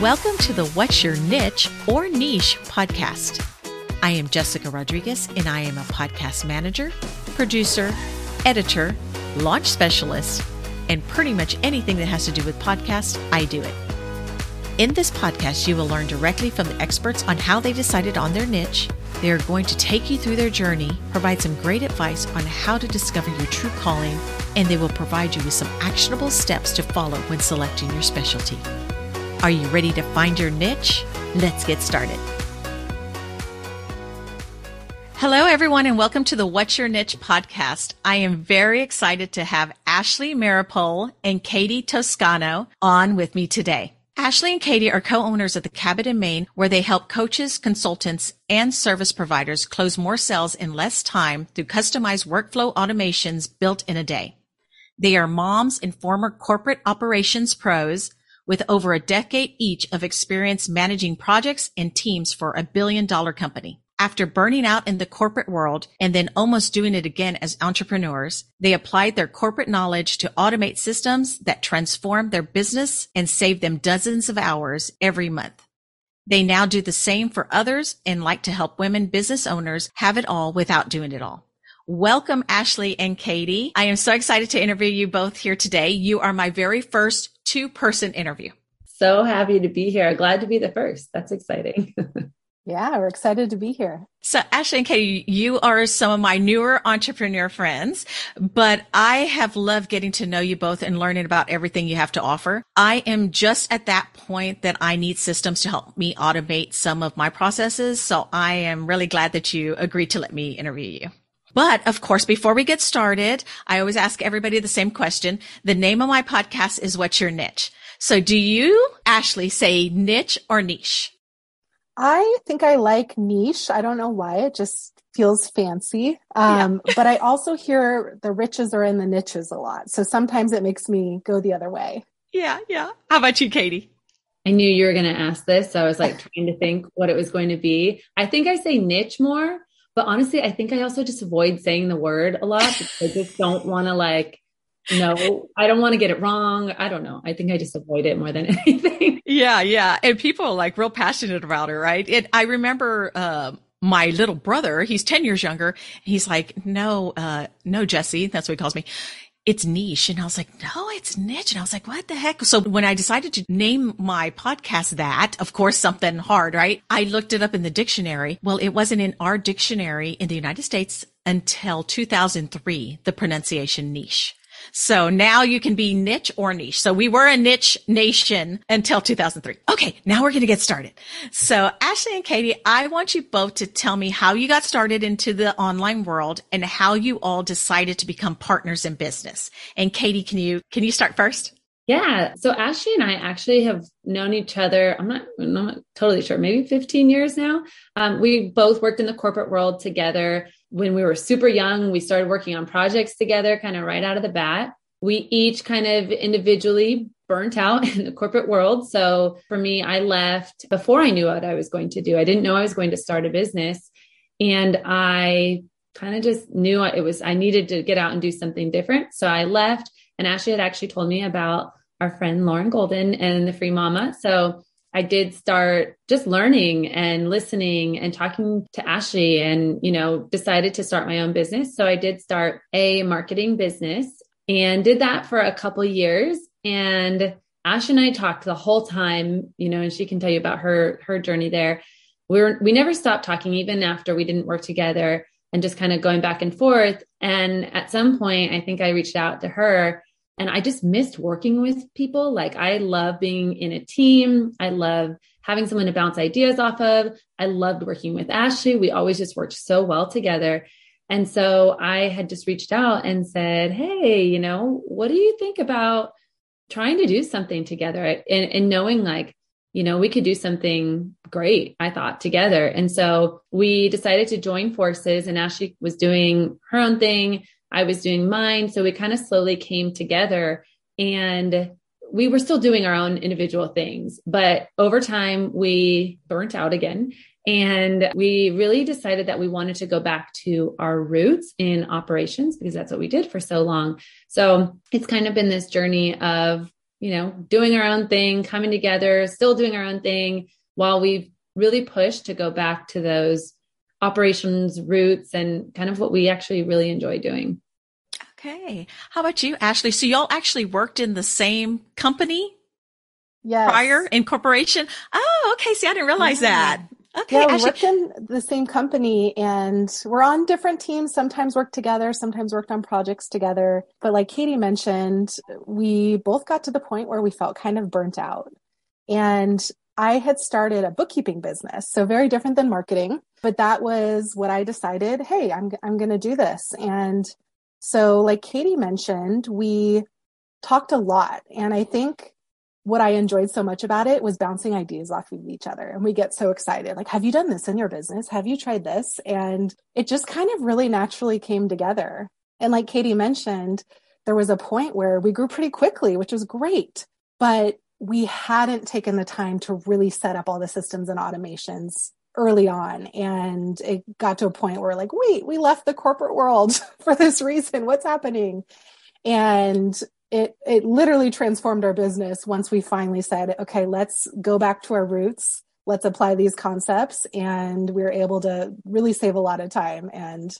Welcome to the What's Your Niche or Niche podcast. I am Jessica Rodriguez, and I am a podcast manager, producer, editor, launch specialist, and pretty much anything that has to do with podcasts, I do it. In this podcast, you will learn directly from the experts on how they decided on their niche. They are going to take you through their journey, provide some great advice on how to discover your true calling, and they will provide you with some actionable steps to follow when selecting your specialty. Are you ready to find your niche? Let's get started. Hello, everyone, and welcome to the What's Your Niche podcast. I am very excited to have Ashley Meripol and Katie Toscano on with me today. Ashley and Katie are co-owners of the Cabot and Main, where they help coaches, consultants, and service providers close more sales in less time through customized workflow automations built in a day. They are moms and former corporate operations pros with over a decade each of experience managing projects and teams for a billion dollar company. After burning out in the corporate world and then almost doing it again as entrepreneurs, they applied their corporate knowledge to automate systems that transform their business and save them dozens of hours every month. They now do the same for others and like to help women business owners have it all without doing it all. Welcome, Ashley and Katie. I am so excited to interview you both here today. You are my very first two person interview. So happy to be here. Glad to be the first. That's exciting. yeah, we're excited to be here. So Ashley and Katie, you are some of my newer entrepreneur friends, but I have loved getting to know you both and learning about everything you have to offer. I am just at that point that I need systems to help me automate some of my processes. So I am really glad that you agreed to let me interview you. But of course, before we get started, I always ask everybody the same question. The name of my podcast is What's Your Niche? So do you, Ashley, say niche or niche? I think I like niche. I don't know why. It just feels fancy. Um, yeah. but I also hear the riches are in the niches a lot. So sometimes it makes me go the other way. Yeah. Yeah. How about you, Katie? I knew you were going to ask this. So I was like trying to think what it was going to be. I think I say niche more but honestly, I think I also just avoid saying the word a lot because I just don't want to like, no, I don't want to get it wrong. I don't know. I think I just avoid it more than anything. Yeah, yeah. And people are like real passionate about it, right? It, I remember, uh, my little brother, he's 10 years younger. He's like, no, uh, no, Jesse, that's what he calls me it's niche. And I was like, no, it's niche. And I was like, what the heck? So when I decided to name my podcast that, of course, something hard, right? I looked it up in the dictionary. Well, it wasn't in our dictionary in the United States until 2003, the pronunciation niche. So now you can be niche or niche. So we were a niche nation until 2003. Okay. Now we're going to get started. So Ashley and Katie, I want you both to tell me how you got started into the online world and how you all decided to become partners in business. And Katie, can you, can you start first? Yeah. So Ashley and I actually have known each other. I'm not, I'm not totally sure, maybe 15 years now. Um, we both worked in the corporate world together. When we were super young, we started working on projects together, kind of right out of the bat. We each kind of individually burnt out in the corporate world. So for me, I left before I knew what I was going to do. I didn't know I was going to start a business. And I kind of just knew it was, I needed to get out and do something different. So I left and Ashley had actually told me about our friend Lauren Golden and the Free Mama. So I did start just learning and listening and talking to Ashley and, you know, decided to start my own business. So I did start a marketing business and did that for a couple years. And Ash and I talked the whole time, you know, and she can tell you about her, her journey there. We were, we never stopped talking even after we didn't work together and just kind of going back and forth. And at some point, I think I reached out to her and I just missed working with people. Like I love being in a team. I love having someone to bounce ideas off of. I loved working with Ashley. We always just worked so well together. And so I had just reached out and said, Hey, you know, what do you think about trying to do something together and, and knowing like, you know, we could do something great, I thought, together. And so we decided to join forces and Ashley was doing her own thing. I was doing mine. So we kind of slowly came together and we were still doing our own individual things, but over time we burnt out again. And we really decided that we wanted to go back to our roots in operations because that's what we did for so long. So it's kind of been this journey of you know, doing our own thing, coming together, still doing our own thing while we've really pushed to go back to those operations roots and kind of what we actually really enjoy doing. Okay. How about you, Ashley? So y'all actually worked in the same company yes. prior incorporation? Oh, okay. See, I didn't realize yeah. that. Okay. Yeah, we worked in the same company and we're on different teams, sometimes worked together, sometimes worked on projects together. But like Katie mentioned, we both got to the point where we felt kind of burnt out. And I had started a bookkeeping business, so very different than marketing, but that was what I decided, hey, I'm I'm going to do this. And so like Katie mentioned, we talked a lot and I think what I enjoyed so much about it was bouncing ideas off of each other. And we get so excited. Like, have you done this in your business? Have you tried this? And it just kind of really naturally came together. And like Katie mentioned, there was a point where we grew pretty quickly, which was great, but we hadn't taken the time to really set up all the systems and automations early on. And it got to a point where like, wait, we left the corporate world for this reason. What's happening? And it it literally transformed our business once we finally said, okay, let's go back to our roots. Let's apply these concepts. And we were able to really save a lot of time and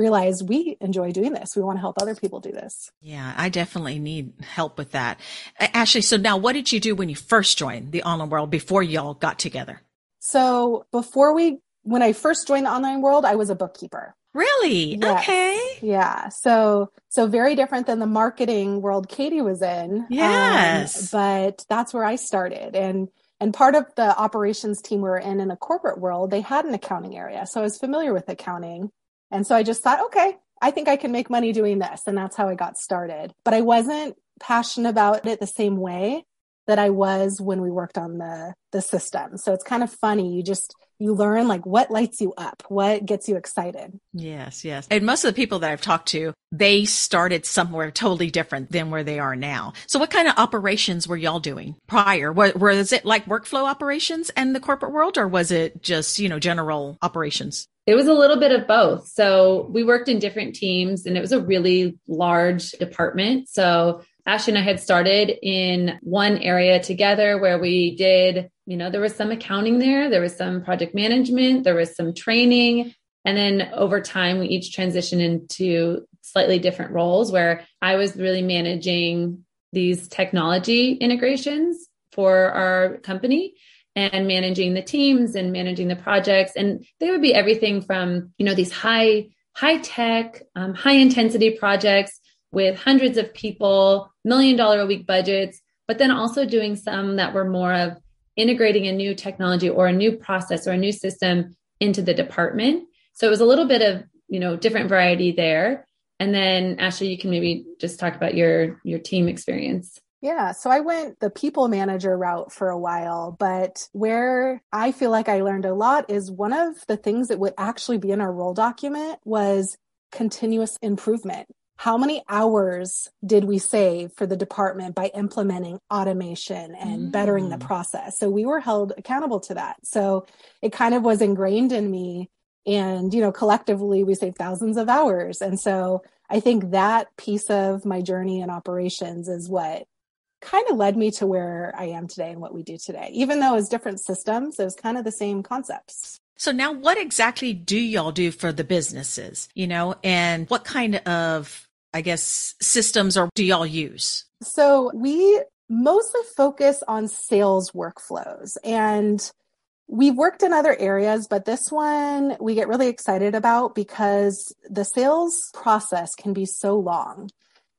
realize we enjoy doing this. We want to help other people do this. Yeah, I definitely need help with that. Ashley, so now what did you do when you first joined the online world before y'all got together? So before we, when I first joined the online world, I was a bookkeeper. Really? Yes. Okay. Yeah. So so very different than the marketing world Katie was in. Um, yes. Um, but that's where I started. And and part of the operations team we were in in the corporate world, they had an accounting area. So I was familiar with accounting. And so I just thought, okay, I think I can make money doing this. And that's how I got started. But I wasn't passionate about it the same way that I was when we worked on the the system. So it's kind of funny. You just you learn like what lights you up, what gets you excited. Yes, yes. And most of the people that I've talked to, they started somewhere totally different than where they are now. So what kind of operations were y'all doing prior? Was it like workflow operations and the corporate world or was it just, you know, general operations? It was a little bit of both. So we worked in different teams and it was a really large department. So Ashley and I had started in one area together where we did, you know, there was some accounting there, there was some project management, there was some training. And then over time, we each transitioned into slightly different roles where I was really managing these technology integrations for our company and managing the teams and managing the projects. And they would be everything from, you know, these high, high tech, um, high intensity projects with hundreds of people, million dollar a week budgets, but then also doing some that were more of integrating a new technology or a new process or a new system into the department. So it was a little bit of, you know, different variety there. And then Ashley, you can maybe just talk about your your team experience. Yeah, so I went the people manager route for a while, but where I feel like I learned a lot is one of the things that would actually be in our role document was continuous improvement how many hours did we save for the department by implementing automation and mm. bettering the mm. process? So we were held accountable to that. So it kind of was ingrained in me. And, you know, collectively we saved thousands of hours. And so I think that piece of my journey in operations is what kind of led me to where I am today and what we do today. Even though it's different systems, it was kind of the same concepts. So now what exactly do y'all do for the businesses, you know, and what kind of I guess, systems or do y'all use? So we mostly focus on sales workflows and we've worked in other areas, but this one we get really excited about because the sales process can be so long.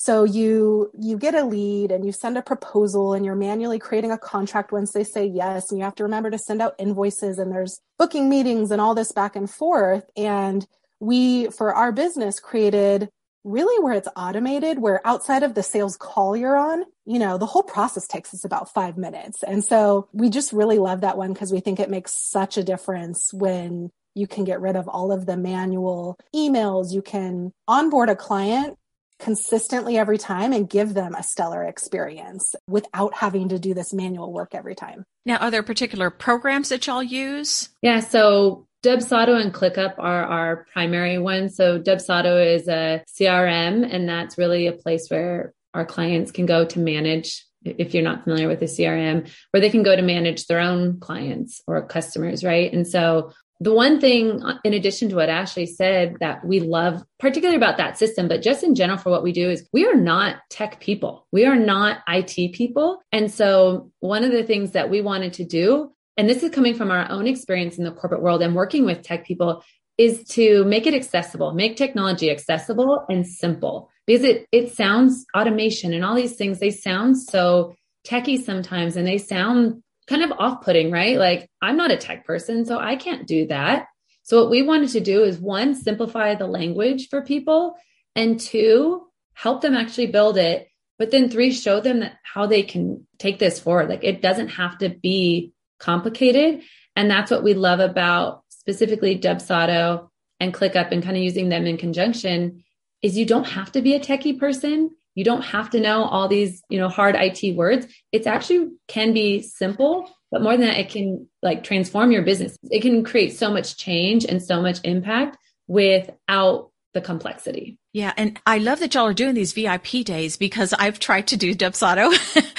So you you get a lead and you send a proposal and you're manually creating a contract once they say yes and you have to remember to send out invoices and there's booking meetings and all this back and forth and we for our business created really where it's automated, where outside of the sales call you're on, you know, the whole process takes us about five minutes. And so we just really love that one because we think it makes such a difference when you can get rid of all of the manual emails. You can onboard a client consistently every time and give them a stellar experience without having to do this manual work every time. Now, are there particular programs that y'all use? Yeah, so Dubsado and ClickUp are our primary ones. So Dubsado is a CRM, and that's really a place where our clients can go to manage if you're not familiar with the CRM, where they can go to manage their own clients or customers, right? And so the one thing, uh, in addition to what Ashley said, that we love, particularly about that system, but just in general for what we do, is we are not tech people. We are not IT people. And so, one of the things that we wanted to do, and this is coming from our own experience in the corporate world and working with tech people, is to make it accessible, make technology accessible and simple because it, it sounds automation and all these things, they sound so techy sometimes and they sound kind of off putting, right? Like I'm not a tech person, so I can't do that. So what we wanted to do is one, simplify the language for people and two, help them actually build it. But then three, show them that how they can take this forward. Like it doesn't have to be complicated. And that's what we love about specifically Dubsado and ClickUp and kind of using them in conjunction is you don't have to be a techie person. You don't have to know all these, you know, hard IT words. It's actually can be simple, but more than that, it can like transform your business. It can create so much change and so much impact without the complexity. Yeah. And I love that y'all are doing these VIP days because I've tried to do Dubsado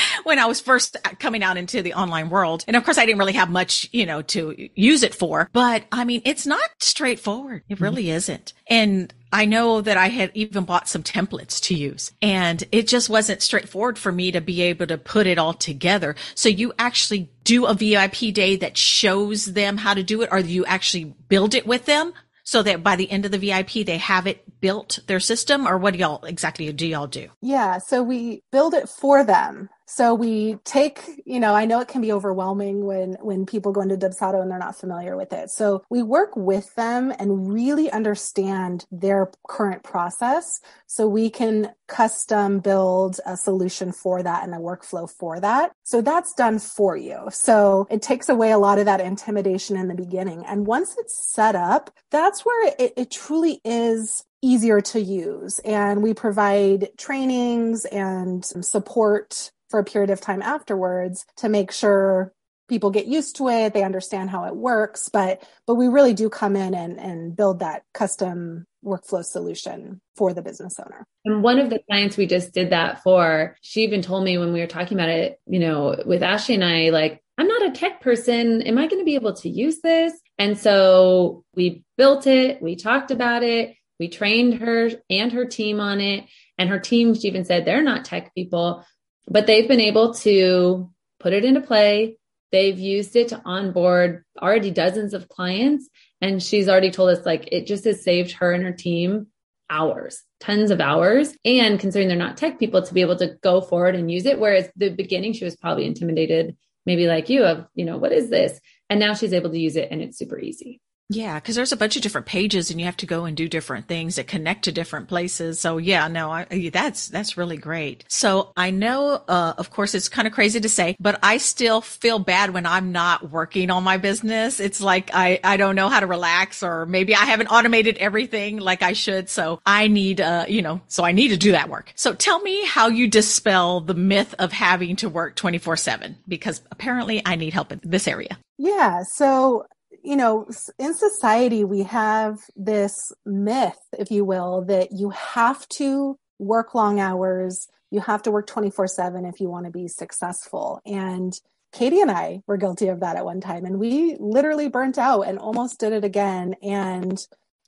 when I was first coming out into the online world. And of course, I didn't really have much, you know, to use it for, but I mean, it's not straightforward. It really mm-hmm. isn't. And I know that I had even bought some templates to use and it just wasn't straightforward for me to be able to put it all together. So you actually do a VIP day that shows them how to do it or you actually build it with them so that by the end of the VIP, they have it built their system or what do y'all exactly do y'all do? Yeah. So we build it for them. So we take, you know, I know it can be overwhelming when when people go into Dubsado and they're not familiar with it. So we work with them and really understand their current process so we can custom build a solution for that and a workflow for that. So that's done for you. So it takes away a lot of that intimidation in the beginning. And once it's set up, that's where it, it truly is easier to use. And we provide trainings and support for a period of time afterwards to make sure people get used to it they understand how it works. But but we really do come in and and build that custom workflow solution for the business owner. And one of the clients we just did that for she even told me when we were talking about it you know with ashley and i like i'm not a tech person. Am i going to be able to use this? And so we built it we talked about it we trained her and her team on it and her team she even said they're not tech people but they've been able to put it into play. They've used it to onboard already dozens of clients. And she's already told us like it just has saved her and her team hours, tons of hours. And considering they're not tech people to be able to go forward and use it. Whereas the beginning, she was probably intimidated, maybe like you of, you know, what is this? And now she's able to use it and it's super easy. Yeah, because there's a bunch of different pages, and you have to go and do different things that connect to different places. So yeah, no, I, that's that's really great. So I know, uh, of course, it's kind of crazy to say, but I still feel bad when I'm not working on my business. It's like I I don't know how to relax, or maybe I haven't automated everything like I should. So I need, uh, you know, so I need to do that work. So tell me how you dispel the myth of having to work 24 seven, because apparently I need help in this area. Yeah. So you know, in society, we have this myth, if you will, that you have to work long hours, you have to work 24 7 if you want to be successful. And Katie and I were guilty of that at one time, and we literally burnt out and almost did it again. And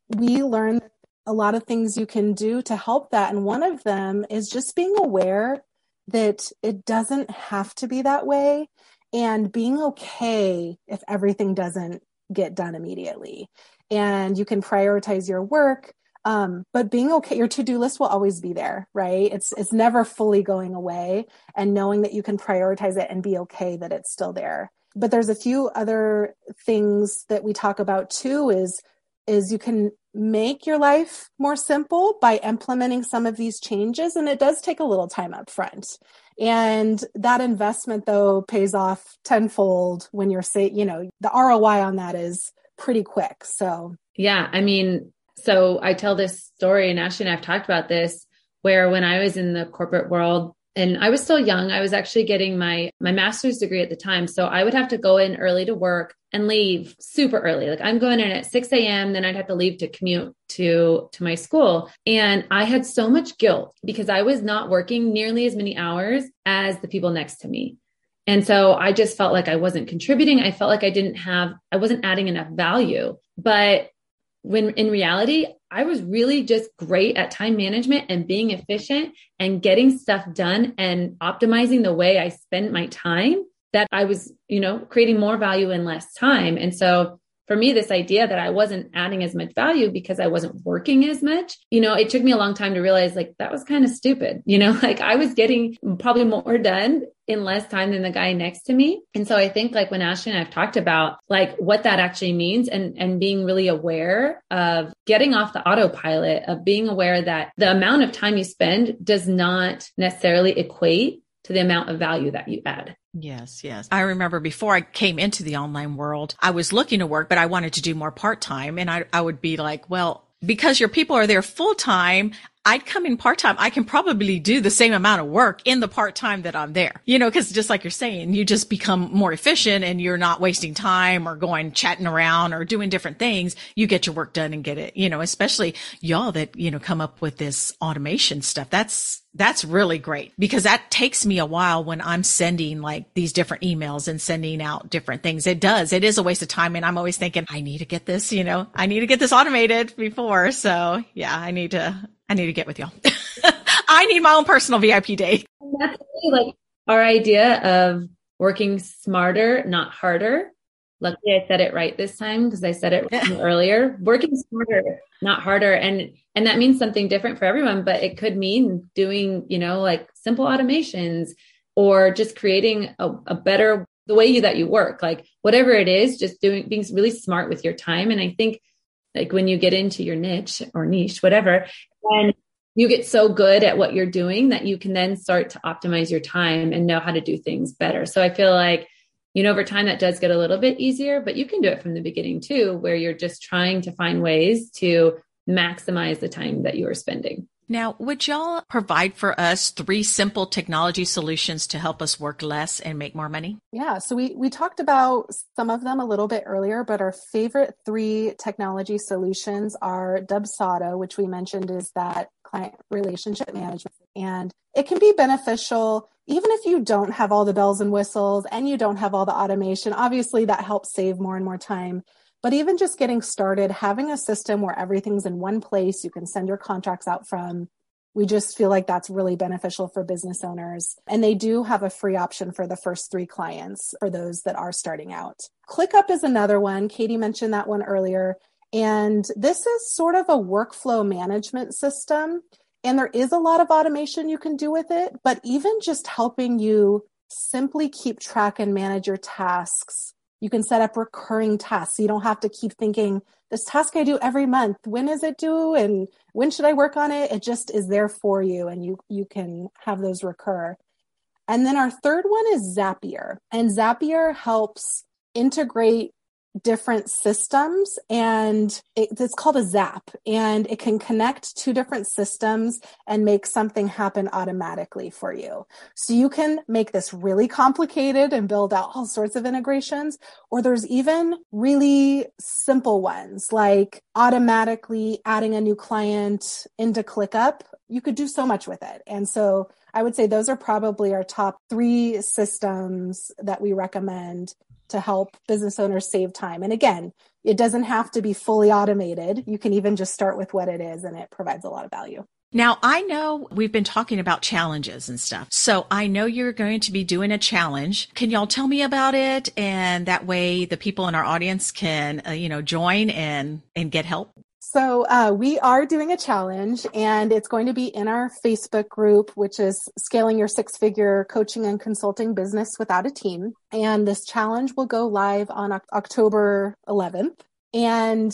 we learned a lot of things you can do to help that. And one of them is just being aware that it doesn't have to be that way and being okay if everything doesn't get done immediately. And you can prioritize your work. Um, but being okay, your to-do list will always be there, right? It's it's never fully going away. And knowing that you can prioritize it and be okay that it's still there. But there's a few other things that we talk about too is is you can make your life more simple by implementing some of these changes and it does take a little time up front and that investment though pays off tenfold when you're say you know the roi on that is pretty quick. So yeah i mean so i tell this story and ashley and i've talked about this where when i was in the corporate world and I was still young. I was actually getting my my master's degree at the time. So I would have to go in early to work and leave super early. Like I'm going in at 6 a.m. Then I'd have to leave to commute to to my school. And I had so much guilt because I was not working nearly as many hours as the people next to me. And so I just felt like I wasn't contributing. I felt like I didn't have, I wasn't adding enough value. But when in reality, I was really just great at time management and being efficient and getting stuff done and optimizing the way I spend my time that I was, you know, creating more value in less time. And so for me, this idea that I wasn't adding as much value because I wasn't working as much, you know, it took me a long time to realize like that was kind of stupid. You know, like I was getting probably more done in less time than the guy next to me. And so I think like when Ashley and I've talked about like what that actually means and, and being really aware of getting off the autopilot, of being aware that the amount of time you spend does not necessarily equate to the amount of value that you add. Yes, yes. I remember before I came into the online world, I was looking to work, but I wanted to do more part time. And I, I would be like, well, because your people are there full time, I'd come in part time. I can probably do the same amount of work in the part time that I'm there, you know, cause just like you're saying, you just become more efficient and you're not wasting time or going chatting around or doing different things. You get your work done and get it, you know, especially y'all that, you know, come up with this automation stuff. That's, that's really great because that takes me a while when I'm sending like these different emails and sending out different things. It does. It is a waste of time. And I'm always thinking, I need to get this, you know, I need to get this automated before. So yeah, I need to, I need to get with y'all. I need my own personal VIP day. that's really like our idea of working smarter, not harder. Luckily, I said it right this time because I said it earlier. Working smarter, not harder, and and that means something different for everyone. But it could mean doing, you know, like simple automations or just creating a, a better the way you that you work. Like whatever it is, just doing being really smart with your time. And I think like when you get into your niche or niche, whatever, and you get so good at what you're doing that you can then start to optimize your time and know how to do things better. So I feel like, you know, over time that does get a little bit easier, but you can do it from the beginning too, where you're just trying to find ways to maximize the time that you are spending. Now, would y'all provide for us three simple technology solutions to help us work less and make more money? Yeah, so we we talked about some of them a little bit earlier, but our favorite three technology solutions are Dubsado, which we mentioned is that client relationship management, and it can be beneficial even if you don't have all the bells and whistles and you don't have all the automation. Obviously, that helps save more and more time. But even just getting started, having a system where everything's in one place, you can send your contracts out from. We just feel like that's really beneficial for business owners. And they do have a free option for the first three clients for those that are starting out. ClickUp is another one. Katie mentioned that one earlier. And this is sort of a workflow management system. And there is a lot of automation you can do with it, but even just helping you simply keep track and manage your tasks you can set up recurring tasks. So you don't have to keep thinking, this task I do every month, when is it due and when should I work on it? It just is there for you and you, you can have those recur. And then our third one is Zapier. And Zapier helps integrate different systems and it, it's called a zap and it can connect to different systems and make something happen automatically for you. So you can make this really complicated and build out all sorts of integrations or there's even really simple ones like automatically adding a new client into clickup. You could do so much with it. And so I would say those are probably our top three systems that we recommend to help business owners save time. And again, it doesn't have to be fully automated. You can even just start with what it is and it provides a lot of value. Now, I know we've been talking about challenges and stuff. So I know you're going to be doing a challenge. Can y'all tell me about it? And that way the people in our audience can, uh, you know, join and, and get help. So uh, we are doing a challenge, and it's going to be in our Facebook group, which is scaling your six-figure coaching and consulting business without a team. And this challenge will go live on October 11th. And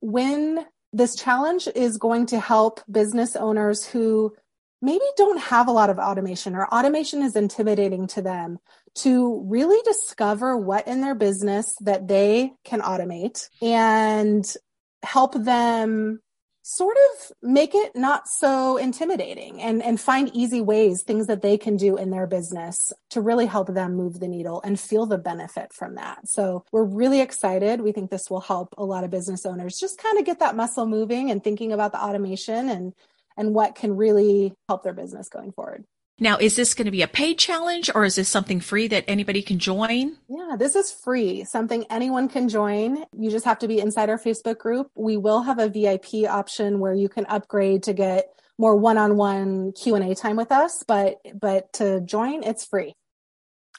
when this challenge is going to help business owners who maybe don't have a lot of automation or automation is intimidating to them to really discover what in their business that they can automate and help them sort of make it not so intimidating and, and find easy ways, things that they can do in their business to really help them move the needle and feel the benefit from that. So we're really excited. We think this will help a lot of business owners just kind of get that muscle moving and thinking about the automation and and what can really help their business going forward. Now, is this going to be a paid challenge or is this something free that anybody can join? Yeah, this is free, something anyone can join. You just have to be inside our Facebook group. We will have a VIP option where you can upgrade to get more one-on-one Q&A time with us, but but to join it's free.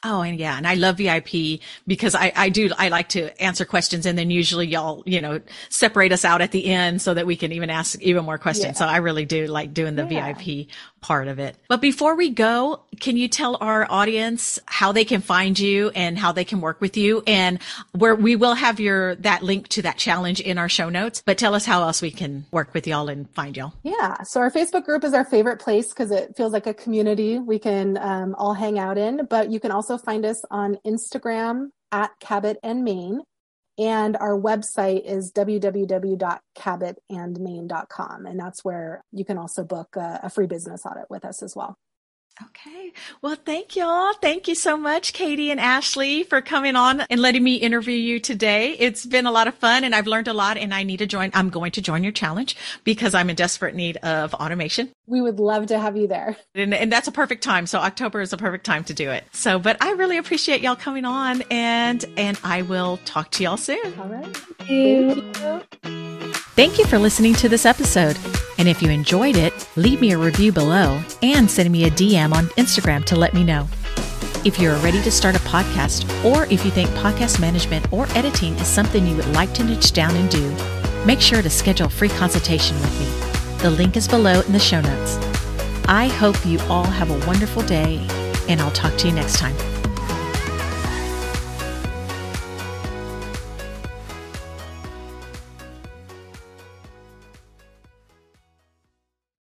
Oh, and yeah. And I love VIP because I, I do, I like to answer questions and then usually y'all, you know, separate us out at the end so that we can even ask even more questions. Yeah. So I really do like doing the yeah. VIP part of it. But before we go, can you tell our audience how they can find you and how they can work with you? And where we will have your, that link to that challenge in our show notes, but tell us how else we can work with y'all and find y'all. Yeah. So our Facebook group is our favorite place because it feels like a community we can um, all hang out in, but you can also find us on Instagram at Cabot and Main. And our website is www.cabotandmain.com. And that's where you can also book a, a free business audit with us as well. Okay. Well, thank y'all. Thank you so much, Katie and Ashley, for coming on and letting me interview you today. It's been a lot of fun and I've learned a lot and I need to join. I'm going to join your challenge because I'm in desperate need of automation. We would love to have you there. And, and that's a perfect time. So October is a perfect time to do it. So, but I really appreciate y'all coming on and, and I will talk to y'all soon. All right. Thank you. Thank you for listening to this episode. And if you enjoyed it, leave me a review below and send me a DM on Instagram to let me know. If you're ready to start a podcast, or if you think podcast management or editing is something you would like to niche down and do, make sure to schedule a free consultation with me. The link is below in the show notes. I hope you all have a wonderful day, and I'll talk to you next time.